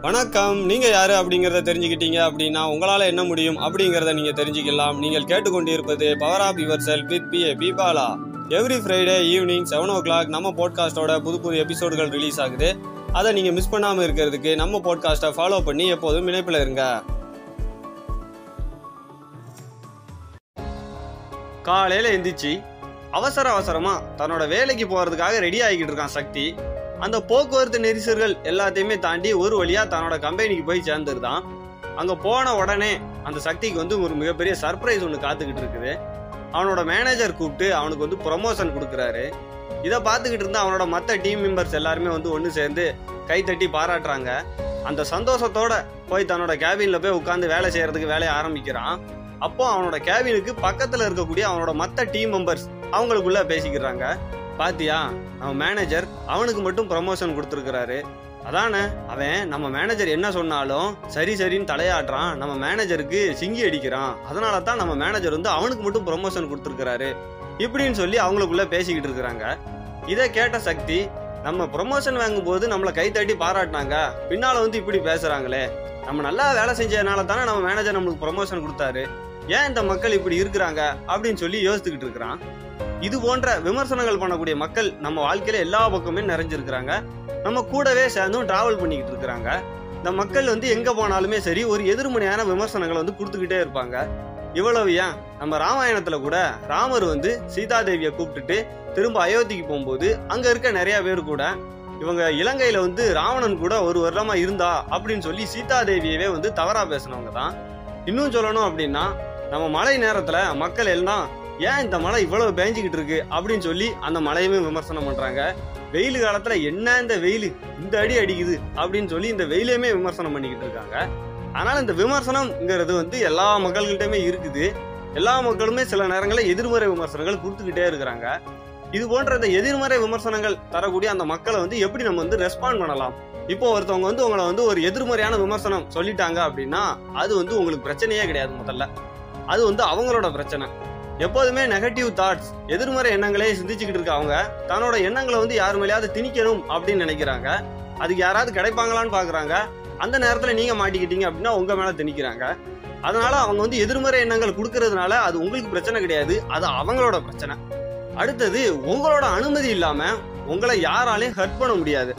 வணக்கம். நீங்க யாரு அப்படிங்கறத தெரிஞ்சுக்கிட்டீங்க அப்படின்னா உங்களால என்ன முடியும் அப்படிங்கறத நீங்க தெரிஞ்சுக்கலாம். நீங்கள் கேட்டுக்கொண்டிருப்பது power of yourself with P A பீபாலா every Friday evening seven o'clock நம்ம பாட்காஸ்டோட புது புது எபிசோடுகள் ரிலீஸ் ஆகுது. அதை நீங்க மிஸ் பண்ணாம இருக்கிறதுக்கு நம்ம பாட்காஸ்ட்டை ஃபாலோ பண்ணி எப்போதும் இணைப்பில் இருங்க. காலையில எந்திரிச்சு அவசர அவசரமா தன்னோட வேலைக்கு போறதுக்காக ரெடி ஆகிக்கிட்டு இருக்கான் சக்தி. அந்த போக்குவரத்து நெரிசல்கள் எல்லாத்தையுமே தாண்டி ஒரு வழியா தன்னோட கம்பெனிக்கு போய் சேர்ந்துருதான். அங்க போன உடனே அந்த சக்திக்கு வந்து ஒரு மிகப்பெரிய சர்ப்ரைஸ் ஒன்று காத்துக்கிட்டு இருக்குது. அவனோட மேனேஜர் கூப்பிட்டு அவனுக்கு வந்து ப்ரொமோஷன் கொடுக்குறாரு. இதை பார்த்துக்கிட்டு இருந்தா அவனோட மற்ற டீம் மெம்பர்ஸ் எல்லாருமே வந்து ஒன்று சேர்ந்து கை தட்டி பாராட்டுறாங்க. அந்த சந்தோஷத்தோட போய் தன்னோட கேபின்ல போய் உட்காந்து வேலை செய்யறதுக்கு வேலையை ஆரம்பிக்கிறான். அப்போ அவனோட கேபினுக்கு பக்கத்துல இருக்கக்கூடிய அவனோட மற்ற டீம் மெம்பர்ஸ் அவங்களுக்குள்ள பேசிக்கிறாங்க. பாத்தியா அவன் மேனேஜர் அவனுக்கு மட்டும் ப்ரமோஷன் கொடுத்துருக்கிறாரு. அதானே அவன் நம்ம மேனேஜர் என்ன சொன்னாலும் சரி சரின்னு தலையாட்டுறான். நம்ம மேனேஜருக்கு சிங்கி அடிக்கிறான். அதனால தான் நம்ம மேனேஜர் வந்து அவனுக்கு மட்டும் ப்ரொமோஷன் கொடுத்துருக்கிறாரு. இப்படின்னு சொல்லி அவங்களுக்குள்ள பேசிக்கிட்டு இருக்கிறாங்க. இதை கேட்ட சக்தி நம்ம ப்ரொமோஷன் வாங்கும்போது நம்மளை கை தட்டி பாராட்டினாங்க. பின்னால் வந்து இப்படி பேசுகிறாங்களே நம்ம நல்லா வேலை செஞ்சதுனால தானே நம்ம மேனேஜர் நம்மளுக்கு ப்ரொமோஷன் கொடுத்தாரு. ஏன் இந்த மக்கள் இப்படி இருக்கிறாங்க அப்படின்னு சொல்லி யோசித்துக்கிட்டு இருக்கிறான். இது போன்ற விமர்சனங்கள் பண்ணக்கூடிய மக்கள் நம்ம வாழ்க்கையில எல்லா பக்கமே நிறைஞ்சிருக்கிறாங்க. நம்ம கூடவே சேர்ந்தும் டிராவல் பண்ணிக்கிட்டு இருக்கிறாங்க. இந்த மக்கள் வந்து எங்க போனாலுமே சரி ஒரு எதிர்மறையான விமர்சனங்களை வந்து கொடுத்துக்கிட்டே இருப்பாங்க. இவ்வளவு ஏன்? நம்ம ராமாயணத்துல கூட ராமர் வந்து சீதாதேவியை கூப்பிட்டுட்டு திரும்ப அயோத்திக்கு போகும்போது அங்க இருக்க நிறைய பேர் கூட இவங்க இலங்கையில வந்து ராவணன் கூட ஒரு வருடமா இருந்தா அப்படின்னு சொல்லி சீதாதேவியவே வந்து தவறா பேசினவங்க தான் இன்னும் சொல்லணும் அப்படின்னா நம்ம மழை நேரத்துல மக்கள் எல்லாம் ஏன் இந்த மழை இவ்வளவு பேஞ்சிக்கிட்டு இருக்கு? அப்படின்னு சொல்லி அந்த மழையுமே விமர்சனம் பண்றாங்க. வெயில் காலத்துல என்ன இந்த வெயில் இந்த அடி அடிக்குது அப்படின்னு சொல்லி இந்த வெயிலையுமே விமர்சனம் பண்ணிக்கிட்டு இருக்காங்க. அதனால இந்த விமர்சனம்ங்கிறது வந்து எல்லா மக்கள்கிட்டயுமே இருக்குது. எல்லா மக்களுமே சில நேரங்களில் எதிர்மறை விமர்சனங்கள் கொடுத்துக்கிட்டே இருக்கிறாங்க. இது போன்ற இந்த எதிர்மறை விமர்சனங்கள் தரக்கூடிய அந்த மக்களை வந்து எப்படி நம்ம வந்து ரெஸ்பாண்ட் பண்ணலாம்? இப்போ ஒருத்தவங்க வந்து உங்களை வந்து ஒரு எதிர்மறையான விமர்சனம் சொல்லிட்டாங்க அப்படின்னா அது வந்து உங்களுக்கு பிரச்சனையே கிடையாது முதல்ல. அது வந்து அவங்களோட பிரச்சனை. எப்போதுமே நெகட்டிவ் தாட்ஸ் எதிர்மறை எண்ணங்களே சிந்திச்சுக்கிட்டு இருக்க அவங்க தன்னோட எண்ணங்களை வந்து யார் மேலேயாவது திணிக்கணும் அப்படின்னு நினைக்கிறாங்க. அதுக்கு யாராவது கிடைப்பாங்களான்னு பார்க்குறாங்க அந்த நேரத்தில் நீங்கள் மாட்டிக்கிட்டீங்க அப்படின்னா உங்கள் மேலே திணிக்கிறாங்க. அதனால அவங்க வந்து எதிர்மறை எண்ணங்கள் கொடுக்கறதுனால அது உங்களுக்கு பிரச்சனை கிடையாது. அது அவங்களோட பிரச்சனை. அடுத்தது உங்களோட அனுமதி இல்லாமல் உங்களை யாராலையும் ஹர்ட் பண்ண முடியாது.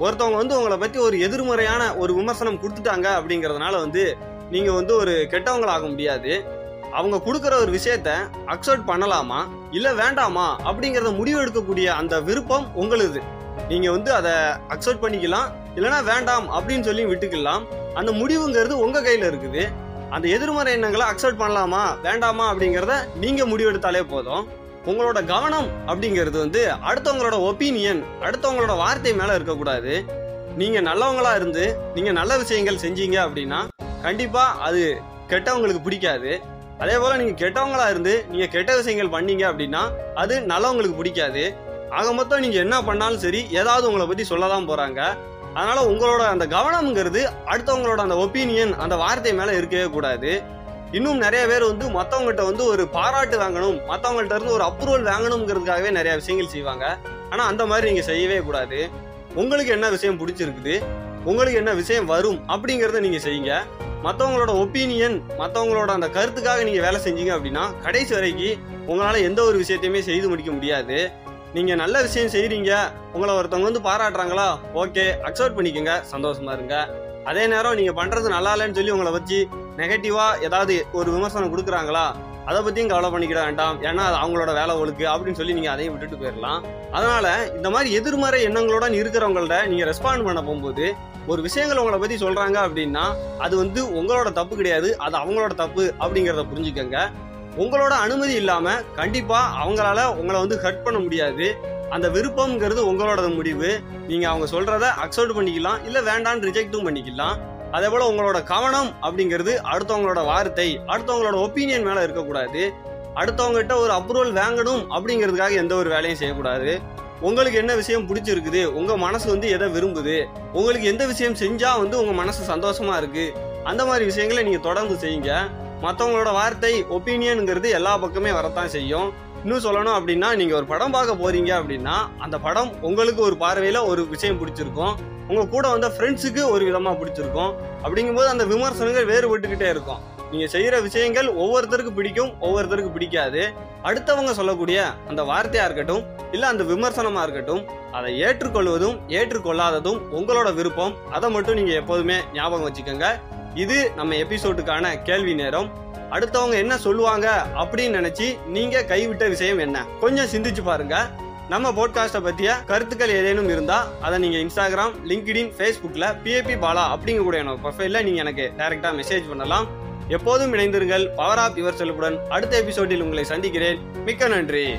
ஒருத்தவங்க வந்து உங்களை பற்றி ஒரு எதிர்மறையான ஒரு விமர்சனம் கொடுத்துட்டாங்க அப்படிங்கிறதுனால வந்து நீங்கள் வந்து ஒரு கெட்டவங்களாக முடியாது. அவங்க கொடுக்குற ஒரு விஷயத்த அக்செப்ட் பண்ணலாமா? இல்லை வேண்டாமா? அப்படிங்கிறத முடிவு எடுக்கக்கூடிய அந்த விருப்பம் உங்களுது. நீங்கள் வந்து அதை அக்செப்ட் பண்ணிக்கலாம். இல்லைன்னா வேண்டாம் அப்படின்னு சொல்லி விட்டுக்கலாம். அந்த முடிவுங்கிறது உங்கள் கையில் இருக்குது. அந்த எதிர்மறை எண்ணங்களை அக்செப்ட் பண்ணலாமா? வேண்டாமா? அப்படிங்கிறத நீங்கள் முடிவெடுத்தாலே போதும். உங்களோட கவனம் அப்படிங்கிறது வந்து அடுத்தவங்களோட ஒப்பீனியன் அடுத்தவங்களோட வார்த்தை மேலே இருக்கக்கூடாது. நீங்கள் நல்லவங்களா இருந்து நீங்கள் நல்ல விஷயங்கள் செஞ்சீங்க அப்படின்னா கண்டிப்பா அது கெட்டவங்களுக்கு பிடிக்காது. அதே போல நீங்க கெட்டவங்களா இருந்து நீங்க கெட்ட விஷயங்கள் பண்ணீங்க அப்படின்னா அது நல்லவங்களுக்கு பிடிக்காது. ஆக மொத்தம் நீங்க என்ன பண்ணாலும் சரி ஏதாவது உங்களை பத்தி சொல்லதான் போறாங்க. அதனால உங்களோட அந்த கவனம்ங்கிறது அடுத்தவங்களோட அந்த ஒப்பீனியன் அந்த வார்த்தை மேல இருக்கவே கூடாது. இன்னும் நிறைய பேர் வந்து மத்தவங்ககிட்ட வந்து ஒரு பாராட்டு வாங்கணும் மத்தவங்கள்ட்ட இருந்து ஒரு அப்ரூவல் வாங்கணுங்கிறதுக்காகவே நிறைய விஷயங்கள் செய்வாங்க. ஆனா அந்த மாதிரி நீங்க செய்யவே கூடாது. உங்களுக்கு என்ன விஷயம் பிடிச்சிருக்குது உங்களுக்கு என்ன விஷயம் வரும் அப்படிங்கறத நீங்க செய்யுங்க. மற்றவங்களோட ஒப்பீனியன் மற்றவங்களோட அந்த கருத்துக்காக நீங்கள் வேலை செஞ்சீங்க அப்படின்னா கடைசி வரைக்கும் உங்களால் எந்த ஒரு விஷயத்தையுமே செய்து முடிக்க முடியாது. நீங்கள் நல்ல விஷயம் செய்கிறீங்க உங்களை ஒருத்தவங்க வந்து பாராட்டுறாங்களா ஓகே அக்செப்ட் பண்ணிக்கோங்க சந்தோஷமா இருங்க. அதே நேரம் நீங்கள் பண்ணுறது நல்லா இல்லைன்னு சொல்லி உங்களை வச்சு நெகட்டிவாக ஏதாவது ஒரு விமர்சனம் கொடுக்குறாங்களா அதை பற்றியும் கவலை பண்ணிக்கிட வேண்டாம். ஏன்னா அது அவங்களோட வேலை ஒழுக்கு அப்படின்னு சொல்லி நீங்கள் அதையும் விட்டுட்டு போயிடலாம் அதனால் இந்த மாதிரி எதிர்மறை எண்ணங்களோட இருக்கிறவங்கள்ட்ட நீங்கள் ரெஸ்பாண்ட் பண்ண போகும்போது ஒரு விஷயங்கள் உங்களை பற்றி சொல்கிறாங்க அப்படின்னா அது வந்து உங்களோட தப்பு கிடையாது அது அவங்களோட தப்பு அப்படிங்கிறத புரிஞ்சுக்கங்க. உங்களோட அனுமதி இல்லாமல் கண்டிப்பாக அவங்களால உங்களை வந்து ஹர்ட் பண்ண முடியாது. அந்த விருப்பம்ங்கிறது உங்களோட முடிவு. நீங்கள் அவங்க சொல்கிறத அக்செப்ட் பண்ணிக்கலாம் இல்லை வேண்டான்னு ரிஜெக்ட்டும் பண்ணிக்கலாம். அதே போல உங்களோட கவனம் அப்படிங்கிறது அடுத்தவங்களோட வார்த்தை அடுத்தவங்களோட ஒப்பீனியன் மேல இருக்கக்கூடாது. அடுத்தவங்ககிட்ட ஒரு அப்ரூவல் வாங்கணும் அப்படிங்கிறதுக்காக எந்த ஒரு வேலையும் செய்யக்கூடாது. உங்களுக்கு என்ன விஷயம் பிடிச்சிருக்குது உங்க மனசு வந்து எதை விரும்புது உங்களுக்கு எந்த விஷயம் செஞ்சா வந்து உங்க மனசு சந்தோஷமா இருக்கு அந்த மாதிரி விஷயங்களை நீங்க தொடர்ந்து செய்யுங்க. மற்றவங்களோட வார்த்தை ஒப்பீனியனுங்கிறது எல்லா பக்கமே வரத்தான் செய்யும். இன்னும் சொல்லணும் அப்படின்னா நீங்க ஒரு படம் பார்க்க போறீங்க அப்படின்னா அந்த படம் உங்களுக்கு ஒரு பார்வையில ஒரு விஷயம் பிடிச்சிருக்கும். உங்கள் கூட வந்த ஃப்ரெண்ட்ஸுக்கு ஒரு விதமாக பிடிச்சிருக்கும். அப்படிங்கும்போது அந்த விமர்சனங்கள் வேறுபட்டுக்கிட்டே இருக்கும். நீங்கள் செய்கிற விஷயங்கள் ஒவ்வொருத்தருக்கு பிடிக்கும் ஒவ்வொருத்தருக்கு பிடிக்காது. அடுத்தவங்க சொல்லக்கூடிய அந்த வார்த்தையாக இருக்கட்டும் இல்லை அந்த விமர்சனமாக இருக்கட்டும் அதை ஏற்றுக்கொள்வதும் ஏற்றுக்கொள்ளாததும் உங்களோட விருப்பம். அதை மட்டும் நீங்கள் எப்போதுமே ஞாபகம் வச்சுக்கோங்க. இது நம்ம எபிசோடுக்கான கேள்வி நேரம். அடுத்தவங்க என்ன சொல்லுவாங்க அப்படின்னு நினைச்சு நீங்க கைவிட்ட விஷயம் என்ன? கொஞ்சம் சிந்திச்சு பாருங்க. நம்ம போட்காஸ்ட்டை பற்றிய கருத்துக்கள் ஏதேனும் இருந்தா அதை நீங்க இன்ஸ்டாகிராம் லிங்க்டின் ஃபேஸ்புக்கில் பிஏபி பாலா அப்படிங்கக்கூடிய என்னோட ப்ரொஃபைலில் நீங்கள் எனக்கு டைரெக்டாக மெசேஜ் பண்ணலாம். எப்போதும் இணைந்திருங்கள். பவர் ஆப் யுவர் செல்புடன் அடுத்த எபிசோடில் உங்களை சந்திக்கிறேன். மிக்க நன்றி.